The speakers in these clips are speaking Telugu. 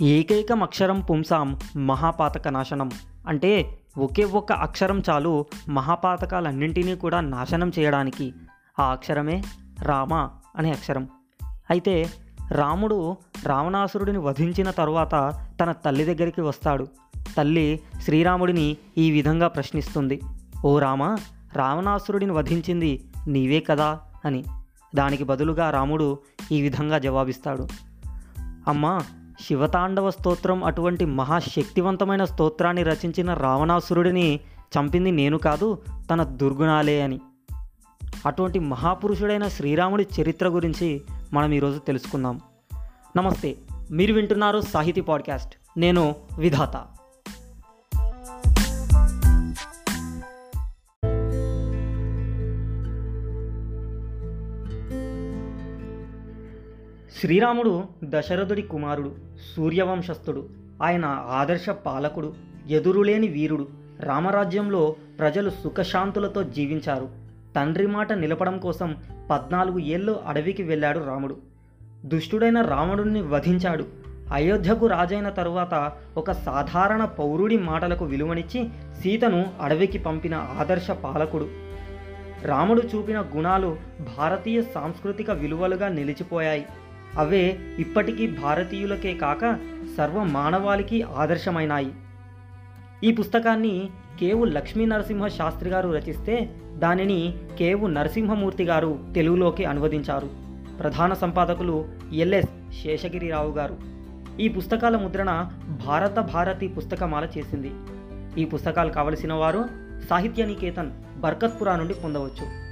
ఏకైకం అక్షరం పుంసాం మహాపాతక నాశనం అంటే ఒకే ఒక్క అక్షరం చాలు మహాపాతకాలన్నింటినీ కూడా నాశనం చేయడానికి. ఆ అక్షరమే రామ అనే అక్షరం. అయితే రాముడు రావణాసురుడిని వధించిన తరువాత తన తల్లి దగ్గరికి వస్తాడు. తల్లి శ్రీరాముడిని ఈ విధంగా ప్రశ్నిస్తుంది. ఓ రామ రావణాసురుడిని వధించింది నీవే కదా అని. దానికి బదులుగా రాముడు ఈ విధంగా జవాబిస్తాడు. అమ్మా శివతాండవ స్తోత్రం అటువంటి మహాశక్తివంతమైన స్తోత్రాన్ని రచించిన రావణాసురుడిని చంపింది నేను కాదు తన దుర్గుణాలే అని. అటువంటి మహాపురుషుడైన శ్రీరాముడి చరిత్ర గురించి మనం ఈరోజు తెలుసుకుందాం. నమస్తే మీరు వింటున్నారు సాహితీ పాడ్కాస్ట్. నేను విధాత. శ్రీరాముడు దశరథుడి కుమారుడు సూర్యవంశస్థుడు. ఆయన ఆదర్శ పాలకుడు ఎదురులేని వీరుడు. రామరాజ్యంలో ప్రజలు సుఖశాంతులతో జీవించారు. తండ్రి మాట నిలపడం కోసం పద్నాలుగు ఏళ్ళు అడవికి వెళ్ళాడు రాముడు. దుష్టుడైన రావణుడిని వధించాడు. అయోధ్యకు రాజైన తరువాత ఒక సాధారణ పౌరుడి మాటలకు విలువనిచ్చి సీతను అడవికి పంపిన ఆదర్శ పాలకుడు. రాముడు చూపిన గుణాలు భారతీయ సాంస్కృతిక విలువలుగా నిలిచిపోయాయి. అవే ఇప్పటికీ భారతీయులకే కాక సర్వ మానవాళికి ఆదర్శమైనాయి. ఈ పుస్తకాన్ని కేవు లక్ష్మీ నరసింహ శాస్త్రి గారు రచిస్తే దానిని కేవు నరసింహమూర్తి గారు తెలుగులోకి అనువదించారు. ప్రధాన సంపాదకులు ఎల్ఎస్ శేషగిరిరావు గారు. ఈ పుస్తకాల ముద్రణ భారత భారతి పుస్తకమాల చేసింది. ఈ పుస్తకాలు కావలసిన వారు సాహిత్య నికేతన్ బర్కత్పురా నుండి పొందవచ్చు.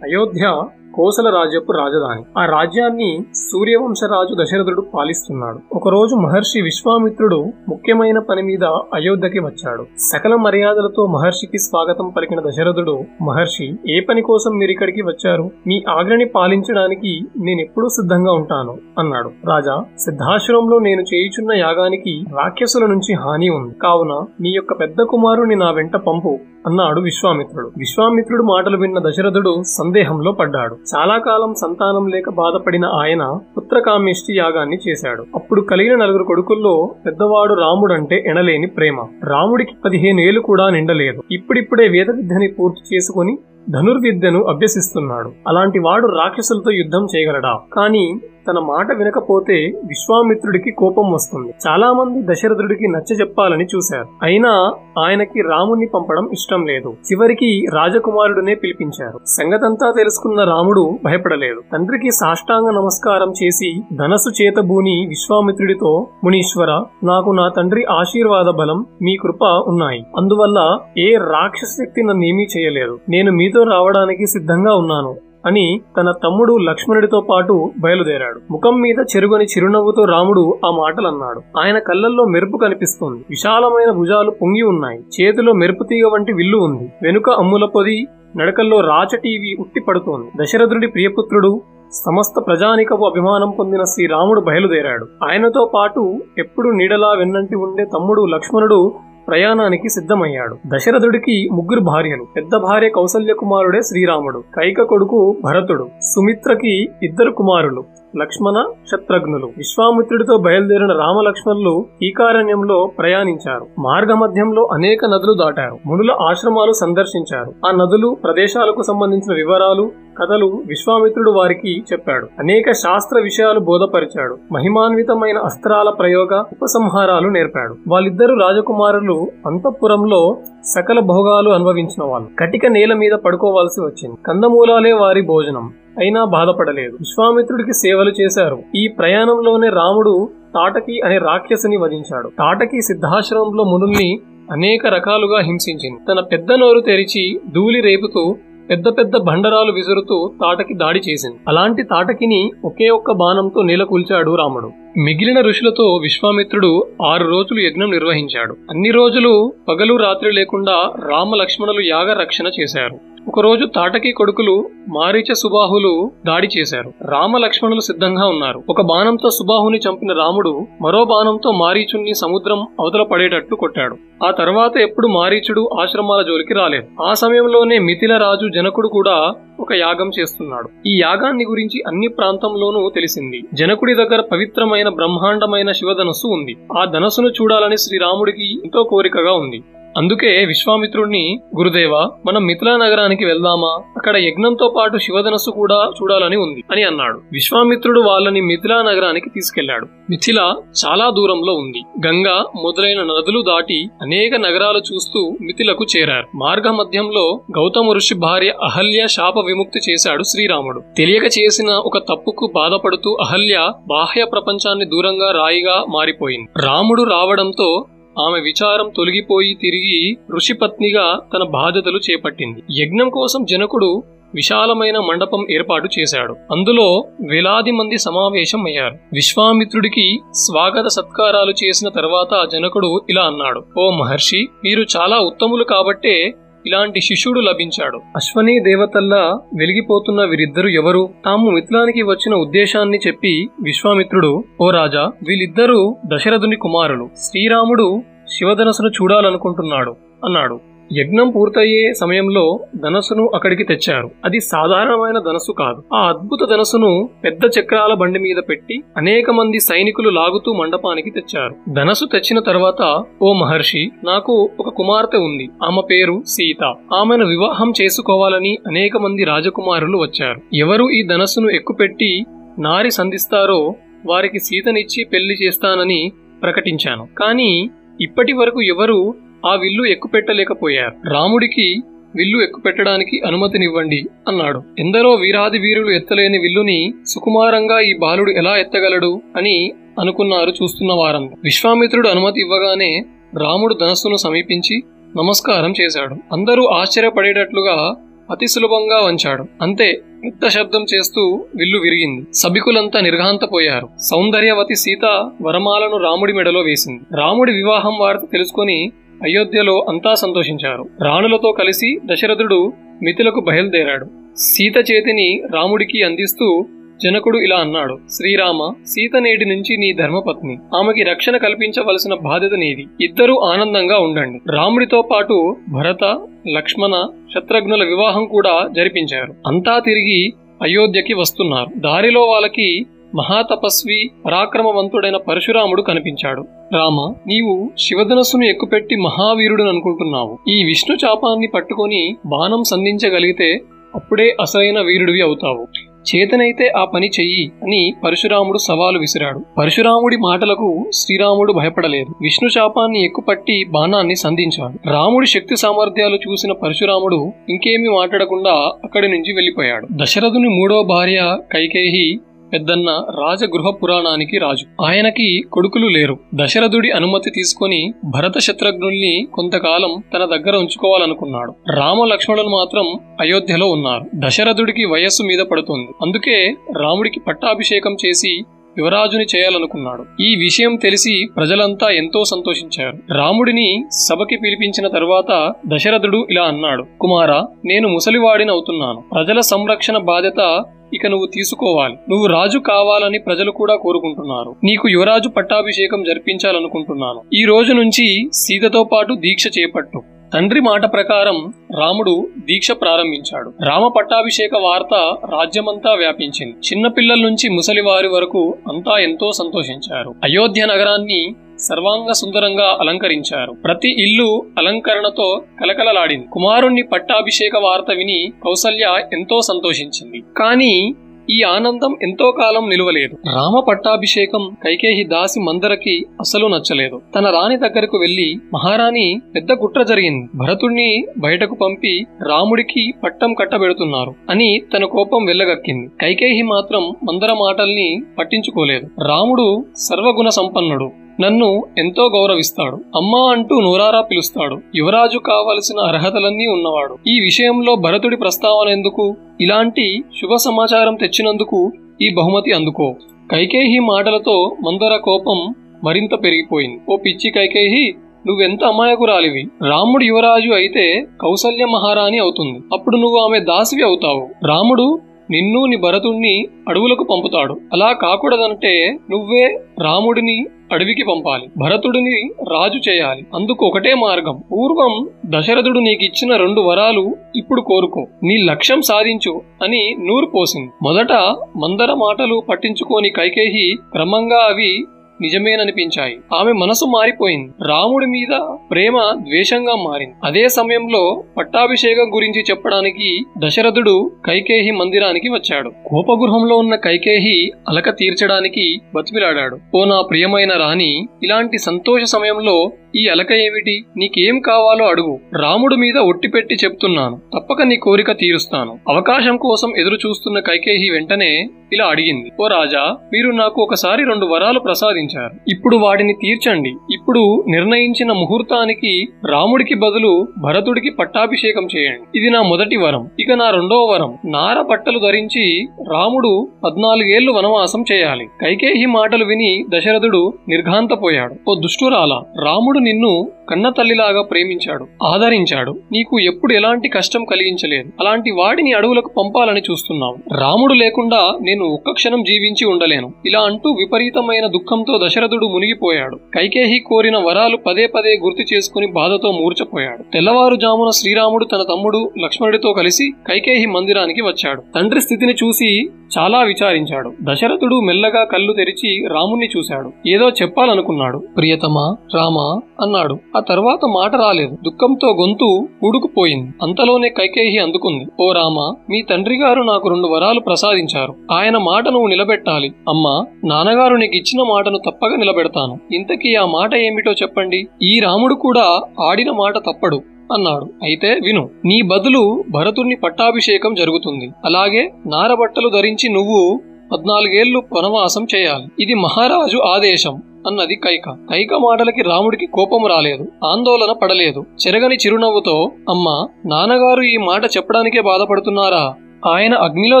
అయోధ్య కోసల రాజ్యపు రాజధాని. ఆ రాజ్యాన్ని సూర్యవంశరాజు దశరథుడు పాలిస్తున్నాడు. ఒకరోజు మహర్షి విశ్వామిత్రుడు ముఖ్యమైన పని మీద అయోధ్యకి వచ్చాడు. సకల మర్యాదలతో మహర్షికి స్వాగతం పలికిన దశరథుడు మహర్షి ఏ పని కోసం మీరు ఇక్కడికి వచ్చారు? మీ ఆజ్ఞని పాలించడానికి నేనెప్పుడూ సిద్ధంగా ఉంటాను అన్నాడు. రాజా సిద్ధాశ్రమంలో నేను చేయుచున్న యాగానికి రాక్షసుల నుంచి హాని ఉంది. కావున నీ యొక్క పెద్ద కుమారుని నా వెంట పంపు అన్నాడు విశ్వామిత్రుడు. విశ్వామిత్రుడు మాటలు విన్న దశరథుడు సందేహంలో పడ్డాడు. చాలా కాలం సంతానం లేక బాధపడిన ఆయన పుత్రకామేష్టి యాగాన్ని చేశాడు. అప్పుడు కలిగిన నలుగురు కొడుకుల్లో పెద్దవాడు రాముడంటే ఎనలేని ప్రేమ. రాముడికి పదిహేను ఏళ్ళు కూడా నిండలేదు. ఇప్పుడిప్పుడే వేద విద్యని పూర్తి చేసుకుని ధనుర్విద్యను అభ్యసిస్తున్నాడు. అలాంటి వాడు రాక్షసులతో యుద్ధం చేయగలడా? కానీ తన మాట వినకపోతే విశ్వామిత్రుడికి కోపం వస్తుంది. చాలా మంది దశరథుడికి నచ్చజెప్పాలని చూశారు. అయినా ఆయనకి రాముణ్ణి పంపడం ఇష్టం లేదు. చివరికి రాజకుమారుడినే పిలిపించారు. సంగతంతా తెలుసుకున్న రాముడు భయపడలేదు. తండ్రికి సాష్టాంగ నమస్కారం చేసి ధనసు చేతబూని విశ్వామిత్రుడితో మునీశ్వర నాకు నా తండ్రి ఆశీర్వాద బలం మీ కృప ఉన్నాయి. అందువల్ల ఏ రాక్షస శక్తి నన్నేమీ చేయలేదు. నేను మీతో రావడానికి సిద్ధంగా ఉన్నాను. అని తన తమ్ముడు లక్ష్మణుడితో పాటు బయలుదేరాడు. ముఖం మీద చెరుగని చిరునవ్వుతో రాముడు ఆ మాటలన్నాడు. ఆయన కళ్ళల్లో మెరుపు కనిపిస్తోంది. విశాలమైన భుజాలు పొంగి ఉన్నాయి. చేతిలో మెరుపు తీగ వంటి విల్లు ఉంది. వెనుక అమ్ముల పొది నడకల్లో రాచ టీవీ ఉట్టి పడుతోంది. దశరథుడి ప్రియపుత్రుడు సమస్త ప్రజానికపు అభిమానం పొందిన శ్రీరాముడు బయలుదేరాడు. ఆయనతో పాటు ఎప్పుడు నీడలా వెన్నంటి ఉండే తమ్ముడు లక్ష్మణుడు ప్రయాణానికి సిద్ధమయ్యాడు. దశరథుడికి ముగ్గురు భార్యలు. పెద్ద భార్య కౌసల్య కుమారుడే శ్రీరాముడు. కైక కొడుకు భరతుడు. సుమిత్రకి ఇద్దరు కుమారులు. లక్ష్మణ శత్రుఘ్నులు. విశ్వామిత్రుడితో బయలుదేరిన రామలక్ష్మణులు ఈకారణ్యంలో ప్రయాణించారు. మార్గ మధ్యంలో అనేక నదులు దాటారు. మునుల ఆశ్రమాలు సందర్శించారు. ఆ నదులు ప్రదేశాలకు సంబంధించిన వివరాలు కథలు విశ్వామిత్రుడు వారికి చెప్పాడు. అనేక శాస్త్ర విషయాలు బోధపరిచాడు. మహిమాన్వితమైన అస్త్రాల ప్రయోగ ఉపసంహారాలు నేర్పాడు. వాళ్ళిద్దరు రాజకుమారులు అంతఃపురంలో సకల భోగాలు అనుభవించిన వాళ్ళు. కటిక నేల మీద పడుకోవాల్సి వచ్చింది. కందమూలాలే వారి భోజనం. అయినా బాధపడలేదు. విశ్వామిత్రుడికి సేవలు చేశారు. ఈ ప్రయాణంలోనే రాముడు తాటకి అనే రాక్షసుని వధించాడు. తాటకి సిద్ధాశ్రమంలో మునుల్ని అనేక రకాలుగా హింసించింది. తన పెద్ద నోరు తెరిచి ధూళి రేపుతూ పెద్ద పెద్ద బండరాలు విసురుతూ తాటకి దాడి చేసింది. అలాంటి తాటకిని ఒకే ఒక్క బాణంతో నేలకూల్చాడు రాముడు. మిగిలిన ఋషులతో విశ్వామిత్రుడు ఆరు రోజులు యజ్ఞం నిర్వహించాడు. అన్ని రోజులు పగలు రాత్రి లేకుండా రామ లక్ష్మణులు యాగ రక్షణ చేశారు. ఒకరోజు తాటకి కొడుకులు మారీచ సుబాహులు దాడి చేశారు. రామ లక్ష్మణులు సిద్ధంగా ఉన్నారు. ఒక బాణంతో సుబాహుని చంపిన రాముడు మరో బాణంతో మారీచుణ్ణి సముద్రం అవతల పడేటట్టు కొట్టాడు. ఆ తర్వాత ఎప్పుడు మారీచుడు ఆశ్రమాల జోలికి రాలేదు. ఆ సమయంలోనే మిథిల రాజు జనకుడు కూడా ఒక యాగం చేస్తున్నాడు. ఈ యాగాన్ని గురించి అన్ని ప్రాంతంలోనూ తెలిసింది. జనకుడి దగ్గర పవిత్రమైన బ్రహ్మాండమైన శివధనస్సు ఉంది. ఆ ధనస్సును చూడాలని శ్రీరాముడికి ఎంతో కోరికగా ఉంది. అందుకే విశ్వామిత్రుడిని గురుదేవ మనం మిథిలా నగరానికి వెళ్దామా? అక్కడ యజ్ఞంతో పాటు శివధనస్సు కూడా చూడాలని ఉంది అని అన్నాడు. విశ్వామిత్రుడు వాళ్ళని మిథిలా నగరానికి తీసుకెళ్ళాడు. మిథిల చాలా దూరంలో ఉంది. గంగా మొదలైన నదులు దాటి అనేక నగరాలు చూస్తూ మిథిలకు చేరారు. మార్గ మధ్యంలో గౌతమ ఋషి భార్య అహల్య శాప విముక్తి చేశాడు శ్రీరాముడు. తెలియక చేసిన ఒక తప్పుకు బాధపడుతూ అహల్య బాహ్య ప్రపంచాన్ని దూరంగా రాయిగా మారిపోయింది. రాముడు రావడంతో ఆమె విచారం తొలగిపోయి తిరిగి ఋషిపత్నిగా తన బాధ్యతలు చేపట్టింది. యజ్ఞం కోసం జనకుడు విశాలమైన మండపం ఏర్పాటు చేశాడు. అందులో వేలాది మంది సమావేశం అయ్యారు విశ్వామిత్రుడికి స్వాగత సత్కారాలు చేసిన తర్వాత జనకుడు ఇలా అన్నాడు. ఓ మహర్షి మీరు చాలా ఉత్తములు కాబట్టే ఇలాంటి శిష్యుడు లభించాడు. అశ్వనీ దేవతల్లా వెలిగిపోతున్న వీరిద్దరు ఎవరు? తాము మిథిలానికి వచ్చిన ఉద్దేశాన్ని చెప్పి విశ్వామిత్రుడు ఓ రాజా వీళ్ళిద్దరూ దశరథుని కుమారులు. శ్రీరాముడు శివధనసును చూడాలనుకుంటున్నాడు అన్నాడు. యజ్ఞం పూర్తయ్యే సమయంలో ధనస్సును అక్కడికి తెచ్చారు. అది సాధారణమైన ధనస్సు కాదు. ఆ అద్భుత ధనస్సును పెద్ద చక్రాల బండి మీద పెట్టి అనేక మంది సైనికులు లాగుతూ మండపానికి తెచ్చారు. ధనస్సు తెచ్చిన తర్వాత ఓ మహర్షి నాకు ఒక కుమార్తె ఉంది. ఆమె పేరు సీత. ఆమెను వివాహం చేసుకోవాలని అనేక మంది రాజకుమారులు వచ్చారు. ఎవరు ఈ ధనస్సును ఎక్కుపెట్టి నారి సంధిస్తారో వారికి సీతనిచ్చి పెళ్ళి చేస్తానని ప్రకటించాను. కానీ ఇప్పటి వరకు ఎవరు ఆ విల్లు ఎక్కుపెట్టలేకపోయారు. రాముడికి విల్లు ఎక్కుపెట్టడానికి అనుమతినివ్వండి అన్నాడు. ఎందరో వీరాది వీరులు ఎత్తలేని విల్లుని సుకుమారంగా ఈ బాలుడు ఎలా ఎత్తగలడు అని అనుకున్నారు చూస్తున్న వారంతా విశ్వామిత్రుడు అనుమతి ఇవ్వగానే రాముడు ధనస్సును సమీపించి నమస్కారం చేశాడు. అందరూ ఆశ్చర్యపడేటట్లుగా అతి సులభంగా వంచాడు. అంతే పెద్ద శబ్దం చేస్తూ విల్లు విరిగింది. సభికులంతా నిర్ఘాంతపోయారు. సౌందర్యవతి సీత వరమాలను రాముడి మెడలో వేసింది. రాముడి వివాహం వార్త తెలుసుకొని అయోధ్యలో అంతా సంతోషించారు. రాణులతో కలిసి దశరథుడు మిథులకు బయలుదేరాడు. సీత చేతిని రాముడికి అందిస్తూ జనకుడు ఇలా అన్నాడు శ్రీరామ సీత నేటి నుంచి నీ ధర్మపత్ని. ఆమెకి రక్షణ కల్పించవలసిన బాధ్యత నీది. ఇద్దరూ ఆనందంగా ఉండండి. రాముడితో పాటు భరత లక్ష్మణ శత్రుఘ్నుల వివాహం కూడా జరిపించారు. అంతా తిరిగి అయోధ్యకి వస్తున్నారు. దారిలో వాళ్ళకి మహాతపస్వి పరాక్రమవంతుడైన పరశురాముడు కనిపించాడు. రామ నీవు శివధనస్సును ఎక్కుపెట్టి మహావీరుడు అనుకుంటున్నావు. ఈ విష్ణు చాపాన్ని పట్టుకొని బాణం సంధించగలిగితే అప్పుడే అసలైన వీరుడివి అవుతావు. చేతనైతే ఆ పని చెయ్యి అని పరశురాముడు సవాలు విసిరాడు. పరశురాముడి మాటలకు శ్రీరాముడు భయపడలేదు. విష్ణు శాపాన్ని ఎక్కుపట్టి బాణాన్ని సంధించాడు. రాముడి శక్తి సామర్థ్యాలు చూసిన పరశురాముడు ఇంకేమీ మాట్లాడకుండా అక్కడి నుంచి వెళ్ళిపోయాడు దశరథుని మూడో భార్య కైకేహి పెద్దన్న రాజగృహ పురాణానికి రాజు. ఆయనకి కొడుకులు లేరు. దశరథుడి అనుమతి తీసుకొని భరత శత్రుఘ్నుల్ని కొంతకాలం తన దగ్గర ఉంచుకోవాలనుకున్నాడు. రామ లక్ష్మణులు మాత్రం అయోధ్యలో ఉన్నారు. దశరథుడికి వయస్సు మీద పడుతుంది. అందుకే రాముడికి పట్టాభిషేకం చేసి యువరాజుని చేయాలనుకున్నాడు. ఈ విషయం తెలిసి ప్రజలంతా ఎంతో సంతోషించారు. రాముడిని సభకి పిలిపించిన తరువాత దశరథుడు ఇలా అన్నాడు కుమారా నేను ముసలివాడిని అవుతున్నాను. ప్రజల సంరక్షణ బాధ్యత ఇక నువ్వు తీసుకోవాలి. నువ్వు రాజు కావాలని ప్రజలు కూడా కోరుకుంటున్నారు. నీకు యువరాజు పట్టాభిషేకం జరిపించాలనుకుంటున్నాను. ఈ రోజు నుంచి సీతతో పాటు దీక్ష చేపట్టు. తండ్రి మాట ప్రకారం రాముడు దీక్ష ప్రారంభించాడు. రామ పట్టాభిషేక వార్త రాజ్యమంతా వ్యాపించింది. చిన్నపిల్లల నుంచి ముసలివారి వరకు అంతా ఎంతో సంతోషించారు. అయోధ్య నగరాన్ని సర్వాంగ సుందరంగా అలంకరించారు. ప్రతి ఇల్లు అలంకరణతో కలకలలాడింది. కుమారుణ్ణి పట్టాభిషేక వార్త విని కౌసల్య ఎంతో సంతోషించింది. కానీ ఈ ఆనందం ఎంతో కాలం నిలువలేదు. రామ పట్టాభిషేకం కైకేహి దాసి మందరకి అసలు నచ్చలేదు. తన రాణి దగ్గరకు వెళ్ళి మహారాణి పెద్ద కుట్ర జరిగింది. భరతుణ్ణి బయటకు పంపి రాముడికి పట్టం కట్టబెడుతున్నారు అని తన కోపం వెళ్ళగక్కింది కైకేహి మాత్రం మందర మాటల్ని పట్టించుకోలేదు. రాముడు సర్వగుణ సంపన్నుడు. నన్ను ఎంతో గౌరవిస్తాడు. అమ్మా అంటూ నోరారా పిలుస్తాడు. యువరాజు కావలసిన అర్హతలన్నీ ఉన్నవాడు. ఈ విషయంలో భరతుడి ప్రస్తావన ఎందుకు? ఇలాంటి శుభ సమాచారం తెచ్చినందుకు ఈ బహుమతి అందుకో. కైకేహి మాటలతో మందర కోపం మరింత పెరిగిపోయింది. ఓ పిచ్చి కైకేహి నువ్వెంత అమాయకురాలివి? రాముడు యువరాజు అయితే కౌసల్య మహారాణి అవుతుంది. అప్పుడు నువ్వు ఆమె దాసివి అవుతావు. రాముడు నిన్ను నీ భరతుణ్ణి అడవులకు పంపుతాడు. అలా కాకూడదంటే నువ్వే రాముడిని అడవికి పంపాలి. భరతుడిని రాజు చేయాలి. అందుకు ఒకటే మార్గం. పూర్వం దశరథుడు నీకిచ్చిన రెండు వరాలు ఇప్పుడు కోరుకో. నీ లక్ష్యం సాధించు అని నూరు పోసింది. మొదట మందర మాటలు పట్టించుకోని కైకేహి క్రమంగా అవి నిజమేననిపించాయి. ఆమె మనసు మారిపోయింది. రాముడి మీద ప్రేమ ద్వేషంగా మారింది. అదే సమయంలో పట్టాభిషేకం గురించి చెప్పడానికి దశరథుడు కైకేహి మందిరానికి వచ్చాడు. కోపగృహంలో ఉన్న కైకేహి అలక తీర్చడానికి బతిమిలాడాడు. ఓ నా ప్రియమైన రాణి ఇలాంటి సంతోష సమయంలో ఈ అలక ఏమిటి? నీకేం కావాలో అడుగు. రాముడు మీద ఒట్టిపెట్టి చెప్తున్నాను. తప్పక నీ కోరిక తీరుస్తాను. అవకాశం కోసం ఎదురు చూస్తున్న కైకేహి వెంటనే ఇలా అడిగింది. ఓ రాజా మీరు నాకు ఒకసారి రెండు వరాలు ప్రసాదించారు ఇప్పుడు వాటిని తీర్చండి. ఇప్పుడు నిర్ణయించిన ముహూర్తానికి రాముడికి బదులు భరతుడికి పట్టాభిషేకం చేయండి. ఇది నా మొదటి వరం. ఇక నా రెండవ వరం. నార బట్టలు ధరించి రాముడు పద్నాలుగేళ్ళు వనవాసం చేయాలి. కైకేహి మాటలు విని దశరథుడు నిర్ఘాంతపోయాడు. ఓ దుష్టురాల రాముడు నిన్ను కన్న తల్లిలాగా ప్రేమించాడు ఆదరించాడు. నీకు ఎప్పుడు ఎలాంటి కష్టం కలిగించలేదు. అలాంటి వాడిని అడవులకు పంపాలని చూస్తున్నావు. రాముడు లేకుండా నేను ఒక్క క్షణం జీవించి ఉండలేను. ఇలా అంటూ విపరీతమైన దుఃఖంతో దశరథుడు మునిగిపోయాడు. కైకేహి కోరిన వరాలు పదే పదే గుర్తు చేసుకుని బాధతో మూర్చపోయాడు తెల్లవారుజామున శ్రీరాముడు తన తమ్ముడు లక్ష్మణుడితో కలిసి కైకేహి మందిరానికి వచ్చాడు. తండ్రి స్థితిని చూసి చాలా విచారించాడు. దశరథుడు మెల్లగా కళ్ళు తెరిచి రాముణ్ణి చూశాడు. ఏదో చెప్పాలనుకున్నాడు. ప్రియతమా రామా అన్నాడు. తర్వాత మాట రాలేదు. దుఃఖంతో గొంతు ఊడుకుపోయింది అంతలోనే కైకేయి అందుకుంది. ఓ రామ మీ తండ్రి గారు నాకు రెండు వరాలు ప్రసాదించారు. ఆయన మాట నువ్వు నిలబెట్టాలి. అమ్మా నాన్నగారు నీకు ఇచ్చిన మాటను తప్పక నిలబెడతాను. ఇంతకీ ఆ మాట ఏమిటో చెప్పండి. ఈ రాముడు కూడా ఆడిన మాట తప్పడు అన్నాడు. అయితే విను నీ బదులు భరతుణ్ణి పట్టాభిషేకం జరుగుతుంది. అలాగే నారబట్టలు ధరించి నువ్వు పద్నాలుగేళ్ళు వనవాసం చేయాలి. ఇది మహారాజు ఆదేశం. అన్నది కైక. కైక మాటలకి రాముడికి కోపం రాలేదు ఆందోళన పడలేదు. చెరగని చిరునవ్వుతో అమ్మా నాన్నగారు ఈ మాట చెప్పడానికే బాధపడుతున్నారా? ఆయన అగ్నిలో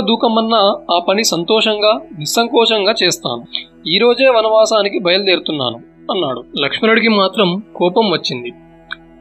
దూకమన్నా ఆ పని సంతోషంగా నిస్సంకోచంగా చేస్తాను. ఈరోజే వనవాసానికి బయలుదేరుతున్నాను అన్నాడు. లక్ష్మణుడికి మాత్రం కోపం వచ్చింది.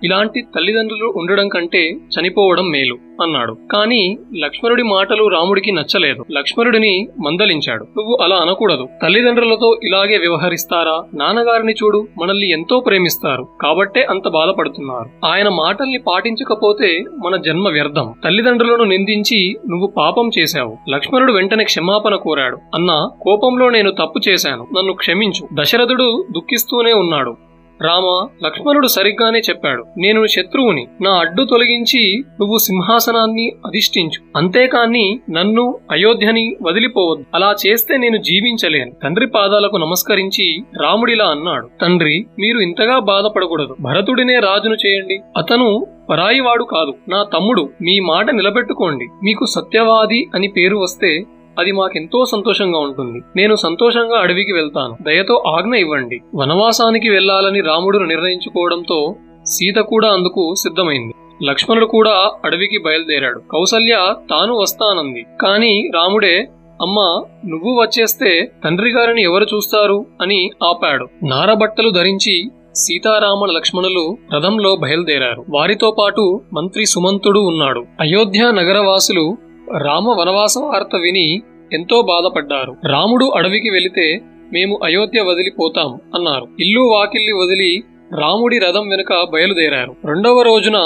ఇలాంటి తల్లిదండ్రులు ఉండడం కంటే చనిపోవడం మేలు అన్నాడు. కానీ లక్ష్మణుడి మాటలు రాముడికి నచ్చలేదు. లక్ష్మణుడిని మందలించాడు. నువ్వు అలా అనకూడదు. తల్లిదండ్రులతో ఇలాగే వ్యవహరిస్తారా? నాన్నగారిని చూడు మనల్ని ఎంతో ప్రేమిస్తారు. కాబట్టే అంత బాధపడుతున్నారు. ఆయన మాటల్ని పాటించకపోతే మన జన్మ వ్యర్థం. తల్లిదండ్రులను నిందించి నువ్వు పాపం చేశావు. లక్ష్మణుడు వెంటనే క్షమాపణ కోరాడు. అన్నా కోపంలో నేను తప్పు చేశాను. నన్ను క్షమించు. దశరథుడు దుఃఖిస్తూనే ఉన్నాడు. రామ లక్ష్మణుడు సరిగ్గానే చెప్పాడు. నేను శత్రువుని నా అడ్డు తొలగించి నువ్వు సింహాసనాన్ని అధిష్ఠించు. అంతేకాని నన్ను అయోధ్యని వదిలిపోవద్దు. అలా చేస్తే నేను జీవించలేను. తండ్రి పాదాలకు నమస్కరించి రాముడిలా అన్నాడు. తండ్రి మీరు ఇంతగా బాధపడకూడదు. భరతుడినే రాజును చేయండి. అతను పరాయివాడు కాదు. నా తమ్ముడు మీ మాట నిలబెట్టుకోండి. మీకు సత్యవాది అని పేరు వస్తే అది మాకెంతో సంతోషంగా ఉంటుంది. నేను సంతోషంగా అడవికి వెళ్తాను. దయతో ఆజ్ఞ ఇవ్వండి. వనవాసానికి వెళ్ళాలని రాముడు నిర్ణయించుకోవడంతో సీత కూడా అందుకు సిద్ధమైంది. లక్ష్మణుడు కూడా అడవికి బయలుదేరాడు. కౌసల్య తాను వస్తానంది. కాని రాముడే అమ్మా నువ్వు వచ్చేస్తే తండ్రి గారిని ఎవరు చూస్తారు? అని ఆపాడు. నారబట్టలు ధరించి సీతారామ లక్ష్మణులు రథంలో బయలుదేరారు. వారితో పాటు మంత్రి సుమంతుడు ఉన్నాడు. అయోధ్య నగరవాసులు రామ వనవాస వార్త విని ఎంతో బాధపడ్డారు. రాముడు అడవికి వెళితే మేము అయోధ్య వదిలిపోతాం అన్నారు. ఇల్లు వాకిల్లి వదిలి రాముడి రథం వెనుక బయలుదేరారు. రెండవ రోజున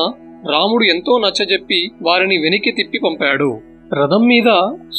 రాముడు ఎంతో నచ్చజెప్పి వారిని వెనక్కి తిప్పి పంపాడు. రథం మీద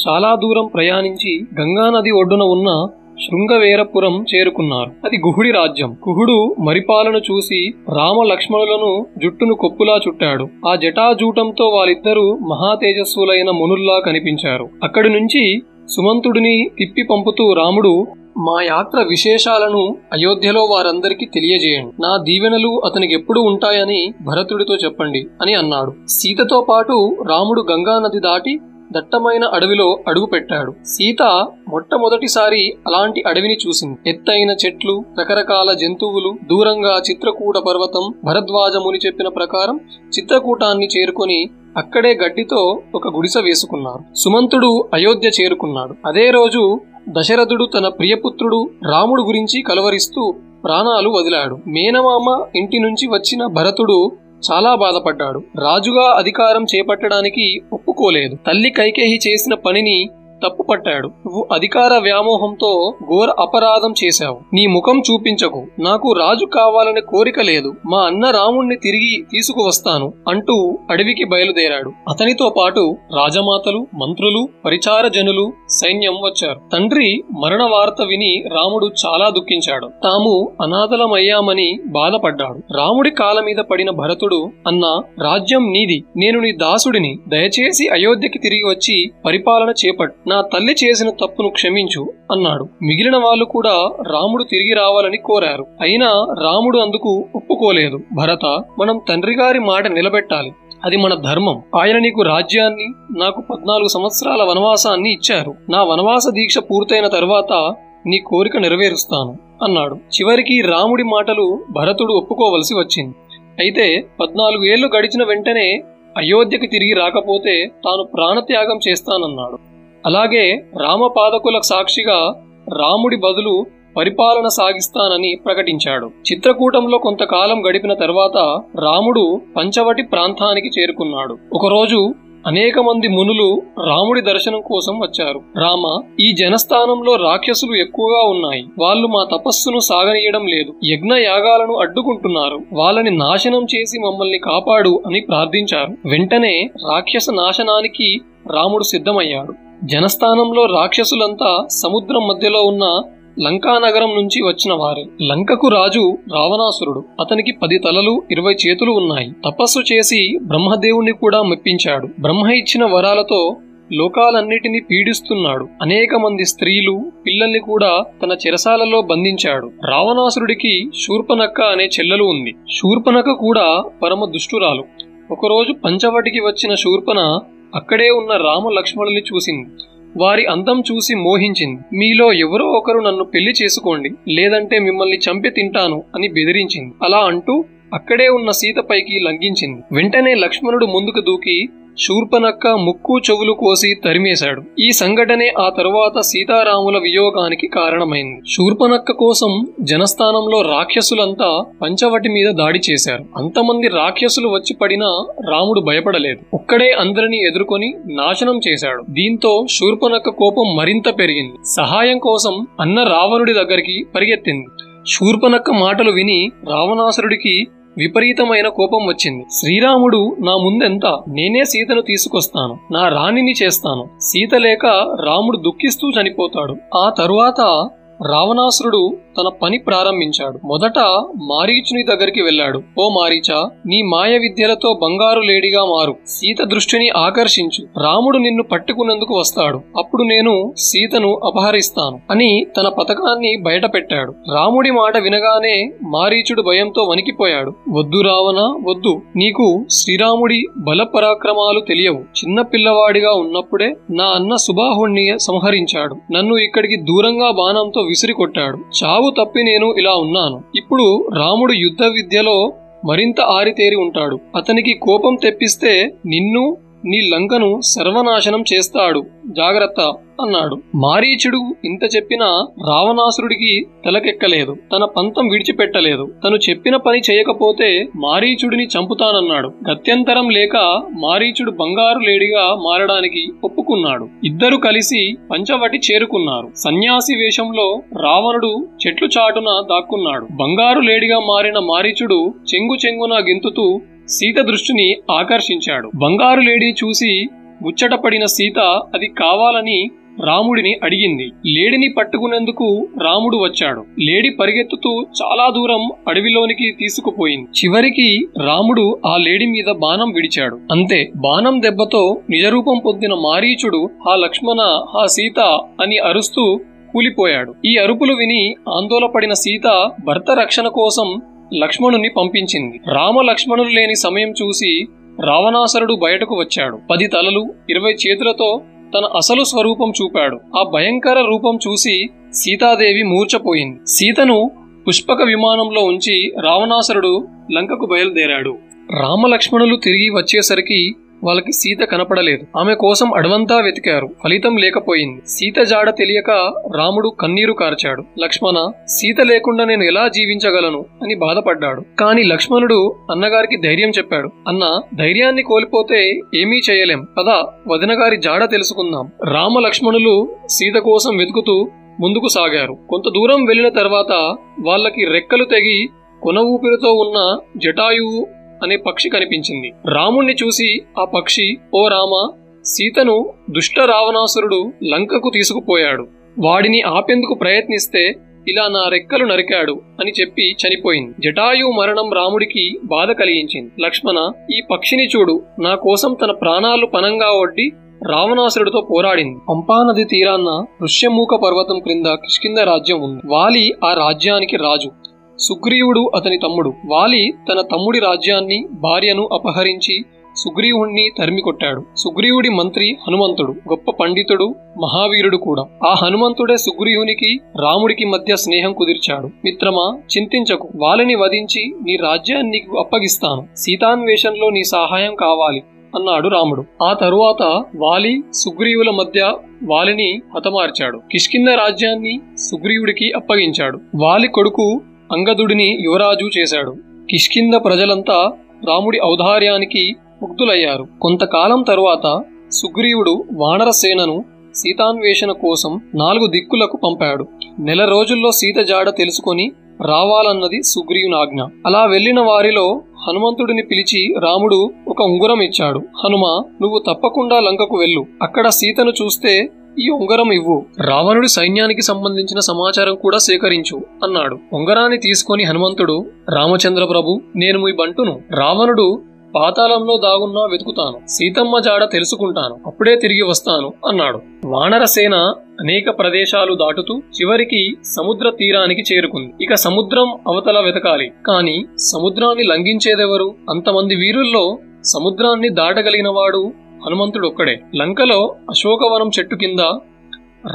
చాలా దూరం ప్రయాణించి గంగానది ఒడ్డున ఉన్న శృంగవేరపురం చేరుకున్నారు. అది గుహుడి రాజ్యం. గుహుడు మరిపాలను చూసి రామ లక్ష్మణులను జుట్టును కొప్పులా చుట్టాడు. ఆ జటాజూటంతో వాళ్ళిద్దరూ మహాతేజస్సులైన మునుల్లా కనిపించారు. అక్కడి నుంచి సుమంతుడిని తిప్పి పంపుతూ రాముడు మా యాత్ర విశేషాలను అయోధ్యలో వారందరికీ తెలియజేయండి. నా దీవెనలు అతనికి ఎప్పుడు ఉంటాయని భరతుడితో చెప్పండి అని అన్నాడు. సీతతో పాటు రాముడు గంగానది దాటి దట్టమైన అడవిలో అడుగుపెట్టాడు. సీత మొట్టమొదటిసారి అలాంటి అడవిని చూసింది. ఎత్తైన చెట్లు రకరకాల జంతువులు దూరంగా చిత్రకూట పర్వతం భరద్వాజముని చెప్పిన ప్రకారం చిత్రకూటాన్ని చేరుకొని అక్కడే గడ్డితో ఒక గుడిసె వేసుకున్నారు సుమంతుడు అయోధ్య చేరుకున్నాడు. అదే రోజు దశరథుడు తన ప్రియపుత్రుడు రాముడు గురించి కలవరిస్తూ ప్రాణాలు వదిలాడు. మేనమామ ఇంటి నుంచి వచ్చిన భరతుడు చాలా బాధపడ్డాడు. రాజుగా అధికారం చేపట్టడానికి ఒప్పుకోలేదు. తల్లి కైకేహి చేసిన పనిని తప్పుపట్టాడు. నువ్వు అధికార వ్యామోహంతో ఘోర అపరాధం చేశావు. నీ ముఖం చూపించకు. నాకు రాజు కావాలనే కోరిక లేదు. మా అన్న రాముణ్ణి తిరిగి తీసుకువస్తాను అంటూ అడవికి బయలుదేరాడు. అతనితో పాటు రాజమాతలు మంత్రులు పరిచార జనులు సైన్యం వచ్చారు. తండ్రి మరణ వార్త విని రాముడు చాలా దుఃఖించాడు. తాము అనాథలమయ్యామని బాధపడ్డాడు. రాముడి కాల మీద పడిన భరతుడు అన్న రాజ్యం నీది. నేను నీ దాసుడిని. దయచేసి అయోధ్యకి తిరిగి వచ్చి పరిపాలన చేపట్టు. నా తల్లి చేసిన తప్పును క్షమించు అన్నాడు. మిగిలిన వాళ్ళు కూడా రాముడు తిరిగి రావాలని కోరారు. అయినా రాముడు అందుకు ఒప్పుకోలేదు. భరత మనం తండ్రి గారి మాట నిలబెట్టాలి. అది మన ధర్మం. ఆయన నీకు రాజ్యాన్ని నాకు పద్నాలుగు సంవత్సరాల వనవాసాన్ని ఇచ్చారు. నా వనవాస దీక్ష పూర్తయిన తర్వాత నీ కోరిక నెరవేరుస్తాను అన్నాడు. చివరికి రాముడి మాటలు భరతుడు ఒప్పుకోవలసి వచ్చింది. అయితే పద్నాలుగు ఏళ్ళు గడిచిన వెంటనే అయోధ్యకి తిరిగి రాకపోతే తాను ప్రాణత్యాగం చేస్తానన్నాడు. అలాగే రామపాదకుల సాక్షిగా రాముడి బదులు పరిపాలన సాగిస్తానని ప్రకటించాడు. చిత్రకూటంలో కొంతకాలం గడిపిన తర్వాత రాముడు పంచవటి ప్రాంతానికి చేరుకున్నాడు. ఒకరోజు అనేక మంది మునులు రాముడి దర్శనం కోసం వచ్చారు. రామ ఈ జనస్థానంలో రాక్షసులు ఎక్కువగా ఉన్నాయి. వాళ్ళు మా తపస్సును సాగనీయడం లేదు. యజ్ఞ యాగాలను అడ్డుకుంటున్నారు. వాళ్ళని నాశనం చేసి మమ్మల్ని కాపాడు అని ప్రార్థించారు. వెంటనే రాక్షస నాశనానికి రాముడు సిద్ధమయ్యాడు. జనస్థానంలో రాక్షసులంతా సముద్రం మధ్యలో ఉన్న లంకా నగరం నుంచి వచ్చిన వారే. లంకకు రాజు రావణాసురుడు. అతనికి పది తలలు ఇరవై చేతులు ఉన్నాయి. తపస్సు చేసి బ్రహ్మదేవుణ్ణి కూడా మెప్పించాడు. బ్రహ్మ ఇచ్చిన వరాలతో లోకాలన్నిటినీ పీడిస్తున్నాడు. అనేక మంది స్త్రీలు పిల్లల్ని కూడా తన చెరసాలలో బంధించాడు. రావణాసురుడికి శూర్పనక్క అనే చెల్లెలు ఉంది. శూర్పనక కూడా పరమ దుష్టురాలు. ఒకరోజు పంచవటికి వచ్చిన శూర్పన అక్కడే ఉన్న రామ లక్ష్మణుల్ని చూసింది. వారి అందం చూసి మోహించింది. మీలో ఎవరో ఒకరు నన్ను పెళ్ళి చేసుకోండి లేదంటే మిమ్మల్ని చంపి తింటాను అని బెదిరించింది. అలా అంటూ అక్కడే ఉన్న సీతపైకి లంఘించింది. వెంటనే లక్ష్మణుడు ముందుకు దూకి శూర్పనక్క ముక్కు చెవులు కోసి తరిమేశాడు. ఈ సంఘటనే ఆ తరువాత సీతారాముల వియోగానికి కారణమైంది. శూర్పనక్క కోసం జనస్థానంలో రాక్షసులంతా పంచవటి మీద దాడి చేశారు. అంతమంది రాక్షసులు వచ్చి పడినా రాముడు భయపడలేదు. ఒక్కడే అందరినీ ఎదుర్కొని నాశనం చేశాడు. దీంతో శూర్పనక్క కోపం మరింత పెరిగింది. సహాయం కోసం అన్న రావణుడి దగ్గరికి పరిగెత్తింది. శూర్పనక్క మాటలు విని రావణాసురుడికి విపరీతమైన కోపం వచ్చింది. శ్రీరాముడు నా ముందెంత? నేనే సీతను తీసుకొస్తాను. నా రాణిని చేస్తాను. సీత లేక రాముడు దుఃఖిస్తూ చనిపోతాడు. ఆ తరువాత రావణాసురుడు తన పని ప్రారంభించాడు. మొదట మారీచుని దగ్గరికి వెళ్ళాడు. ఓ మారీచా నీ మాయ విద్యలతో బంగారు లేడిగా మారు. సీత దృష్టిని ఆకర్షించు. రాముడు నిన్ను పట్టుకునేందుకు వస్తాడు. అప్పుడు నేను సీతను అపహరిస్తాను అని తన పథకాన్ని బయటపెట్టాడు. రాముడి మాట వినగానే మారీచుడు భయంతో వణికిపోయాడు. వద్దు రావణ వద్దు. నీకు శ్రీరాముడి బల పరాక్రమాలు తెలియవు. చిన్న పిల్లవాడిగా ఉన్నప్పుడే నా అన్న సుబాహుణ్ణి సంహరించాడు. నన్ను ఇక్కడికి దూరంగా బాణంతో విసిరి కొట్టాడు చావు తప్పి నేను ఇలా ఉన్నాను. ఇప్పుడు రాముడు యుద్ధ విద్యలో మరింత ఆరితేరి ఉంటాడు. అతనికి కోపం తెప్పిస్తే నిన్ను నీ లంకను సర్వనాశనం చేస్తాడు. జాగ్రత్త అన్నాడు. మారీచుడు ఇంత చెప్పినా రావణాసురుడికి తలకెక్కలేదు. తన పంతం విడిచిపెట్టలేదు. తను చెప్పిన పని చేయకపోతే మారీచుడిని చంపుతానన్నాడు. గత్యంతరం లేక మారీచుడు బంగారు లేడిగా మారడానికి ఒప్పుకున్నాడు. ఇద్దరు కలిసి పంచవటి చేరుకున్నారు. సన్యాసి వేషంలో రావణుడు చెట్లు చాటున దాక్కున్నాడు. బంగారు లేడిగా మారిన మారీచుడు చెంగు చెంగున గెంతుతూ సీత దృష్టిని ఆకర్షించాడు. బంగారు లేడీ చూసి ముచ్చటపడిన సీత అది కావాలని రాముడిని అడిగింది. లేడిని పట్టుకునేందుకు రాముడు వచ్చాడు. లేడి పరిగెత్తుతూ చాలా దూరం అడవిలోనికి తీసుకుపోయింది. చివరికి రాముడు ఆ లేడి మీద బాణం విడిచాడు. అంతే బాణం దెబ్బతో నిజరూపం పొందిన మారీచుడు ఆ లక్ష్మణ ఆ సీత అని అరుస్తూ కూలిపోయాడు. ఈ అరుపులు విని ఆందోళపడిన సీత భర్త రక్షణ కోసం లక్ష్మణుని పంపించింది. రామ లక్ష్మణులు లేని సమయం చూసి రావణాసురుడు బయటకు వచ్చాడు. పది తలలు ఇరవై చేతులతో తన అసలు స్వరూపం చూపాడు. ఆ భయంకర రూపం చూసి సీతాదేవి మూర్చపోయింది సీతను పుష్పక విమానంలో ఉంచి రావణాసురుడు లంకకు బయలుదేరాడు. రామలక్ష్మణులు తిరిగి వచ్చేసరికి వాళ్ళకి సీత కనపడలేదు. ఆమె కోసం అడవంతా వెతికారు. ఫలితం లేకపోయింది. సీత జాడ తెలియక రాముడు కన్నీరు కార్చాడు. లక్ష్మణ సీత లేకుండా నేను ఎలా జీవించగలను అని బాధపడ్డాడు. కాని లక్ష్మణుడు అన్నగారికి ధైర్యం చెప్పాడు. అన్న ధైర్యాన్ని కోల్పోతే ఏమీ చేయలేం. పద వదినగారి జాడ తెలుసుకుందాం. రామ లక్ష్మణులు సీత కోసం వెతుకుతూ ముందుకు సాగారు. కొంత దూరం వెళ్ళిన తర్వాత వాళ్ళకి రెక్కలు తెగి కొన ఊపిరితో ఉన్న జటాయువు అనే పక్షి కనిపించింది. రాముణ్ణి చూసి ఆ పక్షి ఓ రామ సీతను దుష్ట రావణాసురుడు లంకకు తీసుకుపోయాడు. వాడిని ఆపేందుకు ప్రయత్నిస్తే ఇలా నా రెక్కలు నరికాడు అని చెప్పి చనిపోయింది. జటాయు మరణం రాముడికి బాధ కలిగించింది. లక్ష్మణ ఈ పక్షిని చూడు. నా కోసం తన ప్రాణాలు పనంగా ఒడ్డి రావణాసురుడితో పోరాడింది. పంపానది తీరాన్న ఋష్యమూక పర్వతం క్రింద కిష్కింద రాజ్యం ఉంది. వాలి ఆ రాజ్యానికి రాజు. సుగ్రీవుడు అతని తమ్ముడు. వాలి తన తమ్ముడి రాజ్యాన్ని భార్యను అపహరించి సుగ్రీవుణ్ణి తరిమి కొట్టాడు సుగ్రీవుడి మంత్రి హనుమంతుడు గొప్ప పండితుడు మహావీరుడు కూడా. ఆ హనుమంతుడే సుగ్రీవునికి రాముడికి మధ్య స్నేహం కుదిర్చాడు. మిత్రమా చింతించకు. వాలిని వధించి నీ రాజ్యాన్ని నీకు అప్పగిస్తాను. సీతాన్వేషంలో నీ సహాయం కావాలి అన్నాడు రాముడు. ఆ తరువాత వాలి సుగ్రీవుల మధ్య వాలిని హతమార్చాడు. కిష్కింద రాజ్యాన్ని సుగ్రీవుడికి అప్పగించాడు. వాలి కొడుకు అంగదుడిని యువరాజు చేశాడు. కిష్కింద ప్రజలంతా రాముడి ఔదార్యానికి ముగ్ధులయ్యారు. కొంతకాలం తరువాత సుగ్రీవుడు వానర సేనను సీతాన్వేషణ కోసం నాలుగు దిక్కులకు పంపాడు. నెల రోజుల్లో సీత జాడ తెలుసుకొని రావాలన్నది సుగ్రీవుని ఆజ్ఞ అలా వెళ్ళిన వారిలో హనుమంతుడిని పిలిచి రాముడు ఒక ఉంగరం ఇచ్చాడు. హనుమ నువ్వు తప్పకుండా లంకకు వెళ్ళు. అక్కడ సీతను చూస్తే ఈ ఉంగరం ఇవ్వు. రావణుడి సైన్యానికి సంబంధించిన సమాచారం కూడా సేకరించు అన్నాడు. ఉంగరాన్ని తీసుకొని హనుమంతుడు రామచంద్ర ప్రభు నేను మీ బంటును. రావణుడు పాతాళంలో దాగున్నా వెతుకుతాను. సీతమ్మ జాడ తెలుసుకుంటాను. అప్పుడే తిరిగి వస్తాను అన్నాడు. వానరసేన అనేక ప్రదేశాలు దాటుతూ చివరికి సముద్ర తీరానికి చేరుకుంది. ఇక సముద్రం అవతల వెతకాలి. కాని సముద్రాన్ని లంఘించేదెవరు? అంతమంది వీరుల్లో సముద్రాన్ని దాటగలిగిన వాడు హనుమంతుడు ఒక్కడే. లంకలో అశోకవనం చెట్టు కింద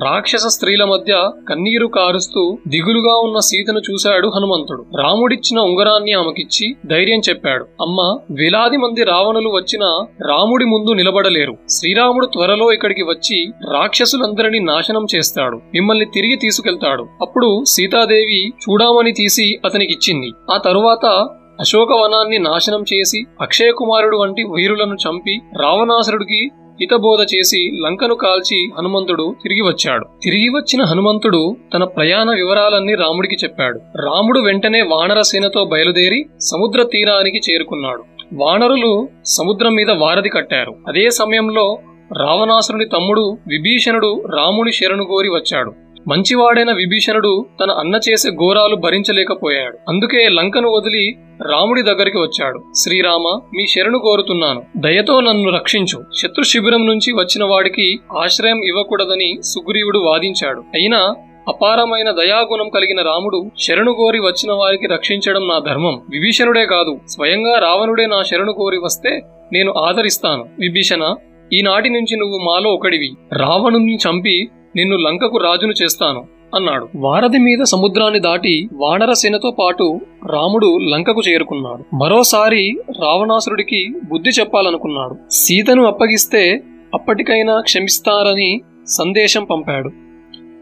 రాక్షస స్త్రీల మధ్య కన్నీరు కారుస్తూ దిగులుగా ఉన్న సీతను చూశాడు హనుమంతుడు. రాముడిచ్చిన ఉంగరాన్ని ఆమెకిచ్చి ధైర్యం చెప్పాడు. అమ్మ వేలాది మంది రావణులు వచ్చినా రాముడి ముందు నిలబడలేరు. శ్రీరాముడు త్వరలో ఇక్కడికి వచ్చి రాక్షసులందరినీ నాశనం చేస్తాడు. మిమ్మల్ని తిరిగి తీసుకెళ్తాడు. అప్పుడు సీతాదేవి చూడామని తీసి అతనికిచ్చింది. ఆ తరువాత అశోకవనాన్ని నాశనం చేసి అక్షయ కుమారుడు వంటి వీరులను చంపి రావణాసురుడికి హితబోధ చేసి లంకను కాల్చి హనుమంతుడు తిరిగి వచ్చాడు. తిరిగి వచ్చిన హనుమంతుడు తన ప్రయాణ వివరాలన్నీ రాముడికి చెప్పాడు. రాముడు వెంటనే వానరసేనతో బయలుదేరి సముద్ర తీరానికి చేరుకున్నాడు. వానరులు సముద్రం మీద వారధి కట్టారు. అదే సమయంలో రావణాసురుని తమ్ముడు విభీషణుడు రాముని శరణు కోరి వచ్చాడు. మంచివాడైన విభీషణుడు తన అన్న చేసే ఘోరాలు భరించలేకపోయాడు. అందుకే లంకను వదిలి రాముడి దగ్గరికి వచ్చాడు. శ్రీరామ మీ శరణు కోరుతున్నాను. దయతో నన్ను రక్షించు. శత్రు శిబిరం నుంచి వచ్చిన వాడికి ఆశ్రయం ఇవ్వకూడదని సుగ్రీవుడు వాదించాడు. అయినా అపారమైన దయాగుణం కలిగిన రాముడు శరణు కోరి వచ్చిన వారికి రక్షించడం నా ధర్మం. విభీషణుడే కాదు స్వయంగా రావణుడే నా శరణు కోరి వస్తే నేను ఆదరిస్తాను. విభీషణ ఈనాటి నుంచి నువ్వు మాలో ఒకడివి. రావణుని చంపి నిన్ను లంకకు రాజును చేస్తాను. అన్నాడు. వారధి మీద సముద్రాన్ని దాటి వానరసేనతో పాటు రాముడు లంకకు చేరుకున్నాడు. మరోసారి రావణాసురుడికి బుద్ధి చెప్పాలనుకున్నాడు. సీతను అప్పగిస్తే అప్పటికైనా క్షమిస్తారని సందేశం పంపాడు.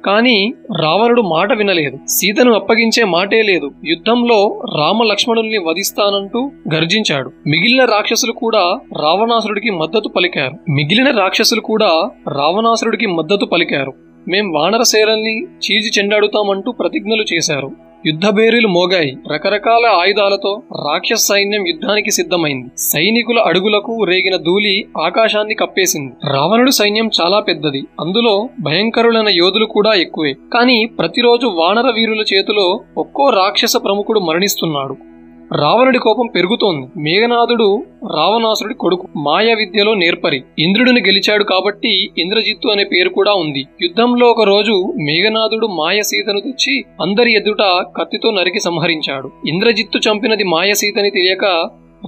కాని రావణుడు మాట వినలేదు. సీతను అప్పగించే మాటే లేదు. యుద్ధంలో రామ లక్ష్మణుల్ని వధిస్తానంటూ గర్జించాడు. మిగిలిన రాక్షసులు కూడా రావణాసురుడికి మద్దతు పలికారు. మిగిలిన రాక్షసులు కూడా రావణాసురుడికి మద్దతు పలికారు. మేం వానరసేనల్ని చీజి చెండాడుతామంటూ ప్రతిజ్ఞలు చేశారు. యుద్ధభేరీలు మోగాయి. రకరకాల ఆయుధాలతో రాక్షస సైన్యం యుద్ధానికి సిద్ధమైంది. సైనికుల అడుగులకు రేగిన ధూళి ఆకాశాన్ని కప్పేసింది. రావణుడి సైన్యం చాలా పెద్దది. అందులో భయంకరులైన యోధులు కూడా ఎక్కువే. కానీ ప్రతిరోజు వానర వీరుల చేతిలో ఒక్కో రాక్షస ప్రముఖుడు మరణిస్తున్నాడు. రావణుడి కోపం పెరుగుతోంది. మేఘనాథుడు రావణాసురుడి కొడుకు మాయ విద్యలో నేర్పరి. ఇంద్రుడిని గెలిచాడు కాబట్టి ఇంద్రజిత్తు అనే పేరు కూడా ఉంది. యుద్ధంలో ఒక రోజు మేఘనాథుడు మాయ సీతను తెచ్చి అందరి ఎదుట కత్తితో నరికి సంహరించాడు. ఇంద్రజిత్తు చంపినది మాయ సీతని తెలియక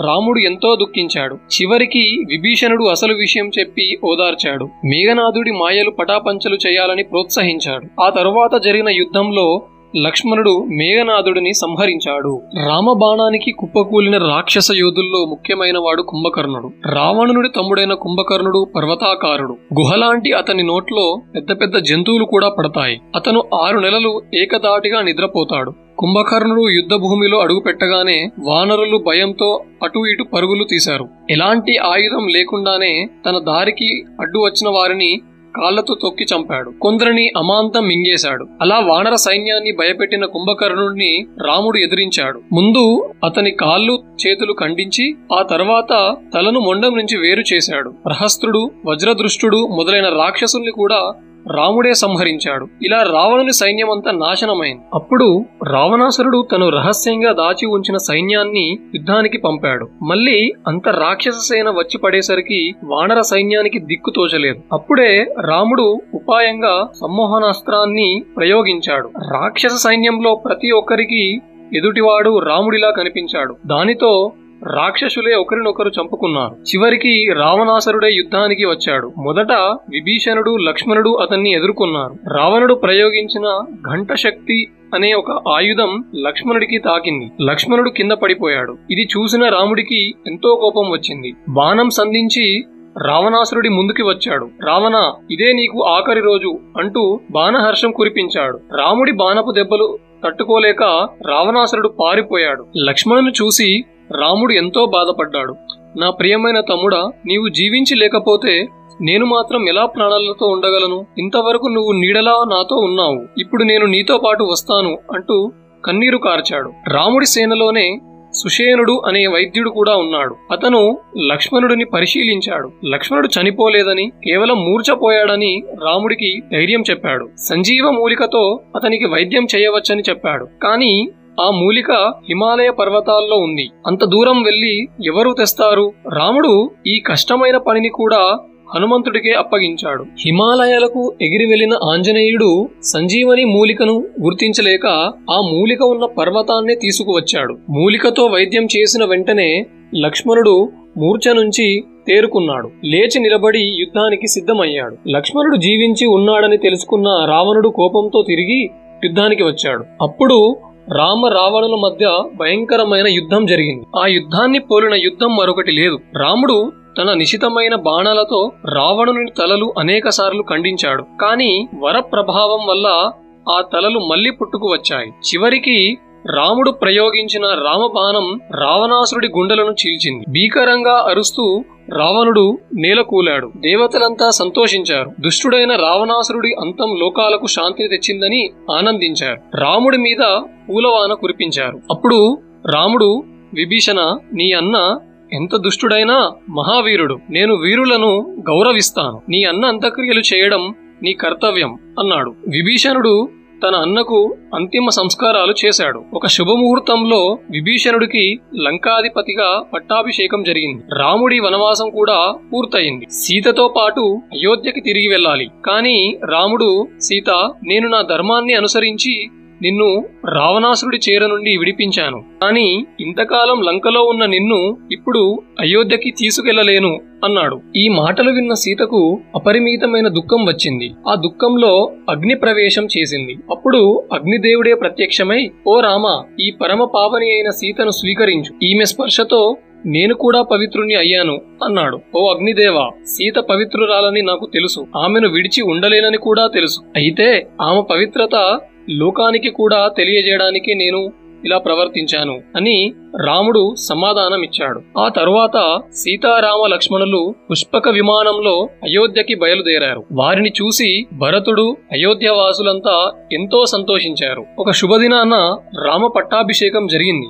రాముడు ఎంతో దుఃఖించాడు. చివరికి విభీషణుడు అసలు విషయం చెప్పి ఓదార్చాడు. మేఘనాథుడి మాయలు పటాపంచలు చేయాలని ప్రోత్సహించాడు. ఆ తరువాత జరిగిన యుద్ధంలో లక్ష్మణుడు మేఘనాథుడిని సంహరించాడు. రామబాణానికి కుప్పకూలిన రాక్షస యోధుల్లో ముఖ్యమైన వాడు కుంభకర్ణుడు. రావణునుడి తమ్ముడైన కుంభకర్ణుడు పర్వతాకారుడు. గుహలాంటి అతని నోట్లో పెద్ద పెద్ద జంతువులు కూడా పడతాయి. అతను ఆరు నెలలు ఏకదాటిగా నిద్రపోతాడు. కుంభకర్ణుడు యుద్ధ భూమిలో అడుగుపెట్టగానే వానరులు భయంతో అటు ఇటు పరుగులు తీశారు. ఎలాంటి ఆయుధం లేకుండానే తన దారికి అడ్డు వచ్చిన వారిని కాళ్ళతో తొక్కి చంపాడు. కొందరిని అమాంతం మింగేశాడు. అలా వానర సైన్యాన్ని భయపెట్టిన కుంభకర్ణుడిని రాముడు ఎదిరించాడు. ముందు అతని కాళ్ళు చేతులు ఖండించి ఆ తర్వాత తలను మొండం నుంచి వేరు చేశాడు. ప్రహస్త్రుడు వజ్రదృష్టుడు మొదలైన రాక్షసుల్ని కూడా రాముడే సంహరించాడు. ఇలా రావణుని సైన్యమంతా నాశనమైంది. అప్పుడు రావణాసురుడు తను రహస్యంగా దాచి ఉంచిన సైన్యాన్ని యుద్ధానికి పంపాడు. మళ్ళీ అంత రాక్షస సేన వచ్చి పడేసరికి వానర సైన్యానికి దిక్కు తోచలేదు. అప్పుడే రాముడు ఉపాయంగా సమ్మోహనాస్త్రాన్ని ప్రయోగించాడు. రాక్షస సైన్యంలో ప్రతి ఒక్కరికి ఎదుటివాడు రాముడిలా కనిపించాడు. దానితో రాక్షసులే ఒకరినొకరు చంపుకున్నారు. చివరికి రావణాసురుడే యుద్ధానికి వచ్చాడు. మొదట విభీషణుడు లక్ష్మణుడు అతన్ని ఎదుర్కొన్నారు. రావణుడు ప్రయోగించిన ఘంట శక్తి అనే ఒక ఆయుధం లక్ష్మణుడికి తాకింది. లక్ష్మణుడు కింద పడిపోయాడు. ఇది చూసిన రాముడికి ఎంతో కోపం వచ్చింది. బాణం సంధించి రావణాసురుడి ముందుకి వచ్చాడు. రావణ ఇదే నీకు ఆఖరి రోజు అంటూ బాణహర్షం కురిపించాడు. రాముడి బాణపు దెబ్బలు తట్టుకోలేక రావణాసురుడు పారిపోయాడు. లక్ష్మణుని చూసి రాముడు ఎంతో బాధపడ్డాడు. నా ప్రియమైన తమ్ముడా నీవు జీవించి లేకపోతే నేను మాత్రం ఎలా ప్రాణాలతో ఉండగలను? ఇంతవరకు నువ్వు నీడలా నాతో ఉన్నావు. ఇప్పుడు నేను నీతో పాటు వస్తాను అంటూ కన్నీరు కార్చాడు. రాముడి సేనలోనే సుషేనుడు అనే వైద్యుడు కూడా ఉన్నాడు. అతను లక్ష్మణుడిని పరిశీలించాడు. లక్ష్మణుడు చనిపోలేదని కేవలం మూర్ఛపోయాడని రాముడికి ధైర్యం చెప్పాడు. సంజీవ మూలికతో అతనికి వైద్యం చేయవచ్చని చెప్పాడు. కానీ ఆ మూలిక హిమాలయ పర్వతాల్లో ఉంది. అంత దూరం వెళ్ళి ఎవరు తెస్తారు? రాముడు ఈ కష్టమైన పనిని కూడా హనుమంతుడికే అప్పగించాడు. హిమాలయాలకు ఎగిరి వెళ్ళిన ఆంజనేయుడు సంజీవని మూలికను గుర్తించలేక ఆ మూలిక ఉన్న పర్వతాన్నే తీసుకువచ్చాడు. మూలికతో వైద్యం చేసిన వెంటనే లక్ష్మణుడు మూర్ఛ నుంచి తేరుకున్నాడు. లేచి నిలబడి యుద్ధానికి సిద్ధమయ్యాడు. లక్ష్మణుడు జీవించి ఉన్నాడని తెలుసుకున్న రావణుడు కోపంతో తిరిగి యుద్ధానికి వచ్చాడు. అప్పుడు రామ రావణుల మధ్య భయంకరమైన యుద్ధం జరిగింది. ఆ యుద్ధాన్ని పోలిన యుద్ధం మరొకటి లేదు. రాముడు తన నిశితమైన బాణాలతో రావణుని తలలు అనేకసార్లు ఖండించాడు. కాని వర ప్రభావం వల్ల ఆ తలలు మళ్ళీ పుట్టుకు వచ్చాయి. చివరికి రాముడు ప్రయోగించిన రామబాణం రావణాసురుడి గుండెలను చీల్చింది. భీకరంగా అరుస్తూ రావణుడు నేలకూలాడు. దేవతలంతా సంతోషించారు. దుష్టుడైన రావణాసురుడి అంతం లోకాలకు శాంతి తెచ్చిందని ఆనందించారు. రాముడి మీద పూలవాన కురిపించారు. అప్పుడు రాముడు విభీషణ నీ అన్న ఎంత దుష్టుడైనా మహావీరుడు. నేను వీరులను గౌరవిస్తాను. నీ అన్న అంత్యక్రియలు చేయడం నీ కర్తవ్యం అన్నాడు. విభీషణుడు తన అన్నకు అంతిమ సంస్కారాలు చేశాడు. ఒక శుభముహూర్తంలో విభీషణుడికి లంకాధిపతిగా పట్టాభిషేకం జరిగింది. రాముడి వనవాసం కూడా పూర్తయింది. సీతతో పాటు అయోధ్యకి తిరిగి వెళ్ళాలి. కానీ రాముడు సీత నేను నా ధర్మాన్ని అనుసరించి నిన్ను రావణాసురుడి చేర నుండి విడిపించాను. కానీ ఇంతకాలం లంకలో ఉన్న నిన్ను ఇప్పుడు అయోధ్యకి తీసుకెళ్ళలేను అన్నాడు. ఈ మాటలు విన్న సీతకు అపరిమితమైన దుఃఖం వచ్చింది. ఆ దుఃఖంలో అగ్ని ప్రవేశం చేసింది. అప్పుడు అగ్నిదేవుడే ప్రత్యక్షమై ఓ రామ ఈ పరమ పావని అయిన సీతను స్వీకరించు. ఈమె స్పర్శతో నేను కూడా పవిత్రుణ్ణి అయ్యాను అన్నాడు. ఓ అగ్నిదేవ సీత పవిత్రురాలని నాకు తెలుసు. ఆమెను విడిచి ఉండలేనని కూడా తెలుసు. అయితే ఆమె పవిత్రత లోకానికి కూడా తెలియజేయడానికి నేను ఇలా ప్రవర్తించాను అని రాముడు సమాధానమిచ్చాడు. ఆ తరువాత సీతారామ లక్ష్మణులు పుష్పక విమానంలో అయోధ్యకి బయలుదేరారు. వారిని చూసి భరతుడు అయోధ్య వాసులంతా ఎంతో సంతోషించారు. ఒక శుభదినాన రామ పట్టాభిషేకం జరిగింది.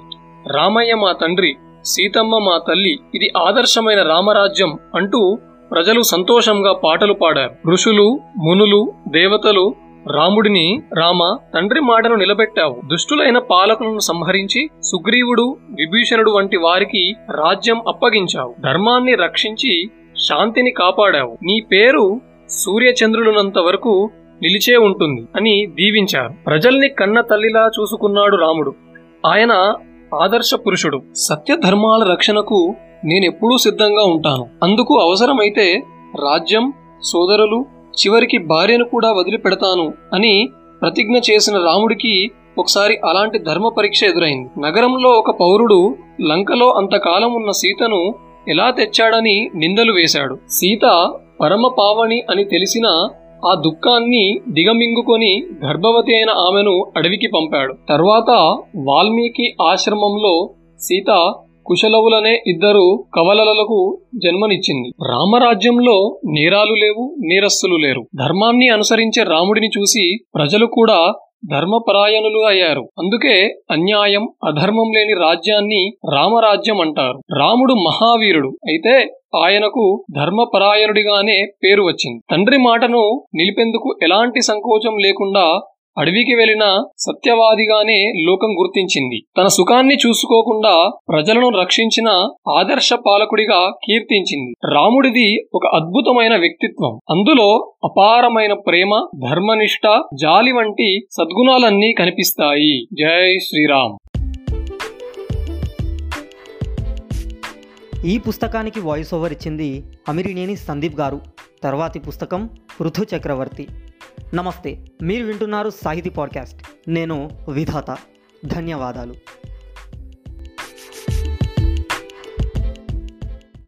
రామయ్య మా తండ్రి సీతమ్మ మా తల్లి ఇది ఆదర్శమైన రామరాజ్యం అంటూ ప్రజలు సంతోషంగా పాటలు పాడారు. ఋషులు మునులు దేవతలు రాముడిని రామ తండ్రి మాటను నిలబెట్టావు. దుష్టులైన పాలకులను సంహరించి సుగ్రీవుడు విభీషణుడు వంటి వారికి రాజ్యం అప్పగించావు. ధర్మాన్ని రక్షించి శాంతిని కాపాడావు. నీ పేరు సూర్యచంద్రులనంత వరకు నిలిచే ఉంటుంది అని దీవించారు. ప్రజల్ని కన్న తల్లిలా చూసుకున్నాడు రాముడు. ఆయన ఆదర్శ పురుషుడు. సత్యధర్మాల రక్షణకు నేనెప్పుడూ సిద్ధంగా ఉంటాను. అందుకు అవసరమైతే రాజ్యం సోదరులు చివరికి భార్యను కూడా వదిలిపెడతాను అని ప్రతిజ్ఞ చేసిన రాముడికి ఒకసారి అలాంటి ధర్మ పరీక్ష ఎదురైంది. నగరంలో ఒక పౌరుడు లంకలో అంతకాలం ఉన్న సీతను ఎలా తెచ్చాడని నిందలు వేశాడు. సీత పరమ పావని అని తెలిసిన ఆ దుఃఖాన్ని దిగమింగుకొని గర్భవతి అయిన ఆమెను అడవికి పంపాడు. తర్వాత వాల్మీకి ఆశ్రమంలో సీత కుశలవులనే ఇద్దరు కవలలకు జన్మనిచ్చింది. రామరాజ్యంలో నేరాలు లేవు నేరస్తులు లేరు. ధర్మాన్ని అనుసరించే రాముడిని చూసి ప్రజలు కూడా ధర్మపరాయణులు అయ్యారు. అందుకే అన్యాయం అధర్మం లేని రాజ్యాన్ని రామరాజ్యం అంటారు. రాముడు మహావీరుడు అయితే ఆయనకు ధర్మపరాయణుడిగానే పేరు వచ్చింది. తండ్రి మాటను నిలిపేందుకు ఎలాంటి సంకోచం లేకుండా అడవికి వెళ్ళిన సత్యవాదిగానే లోకం గుర్తించింది. తన సుఖాన్ని చూసుకోకుండా ప్రజలను రక్షించిన ఆదర్శ పాలకుడిగా కీర్తించింది. రాముడిది ఒక అద్భుతమైన వ్యక్తిత్వం. అందులో అపారమైన ప్రేమ ధర్మనిష్ట జాలి వంటి సద్గుణాలన్నీ కనిపిస్తాయి. జై శ్రీరామ్. ఈ పుస్తకానికి వాయిస్ ఓవర్ ఇచ్చింది అమిరినేని సందీప్ గారు. తర్వాతి పుస్తకం పృథు చక్రవర్తి నమస్తే మీరు వింటున్నారు సాహితీ పాడ్కాస్ట్. నేను విధాత. ధన్యవాదాలు.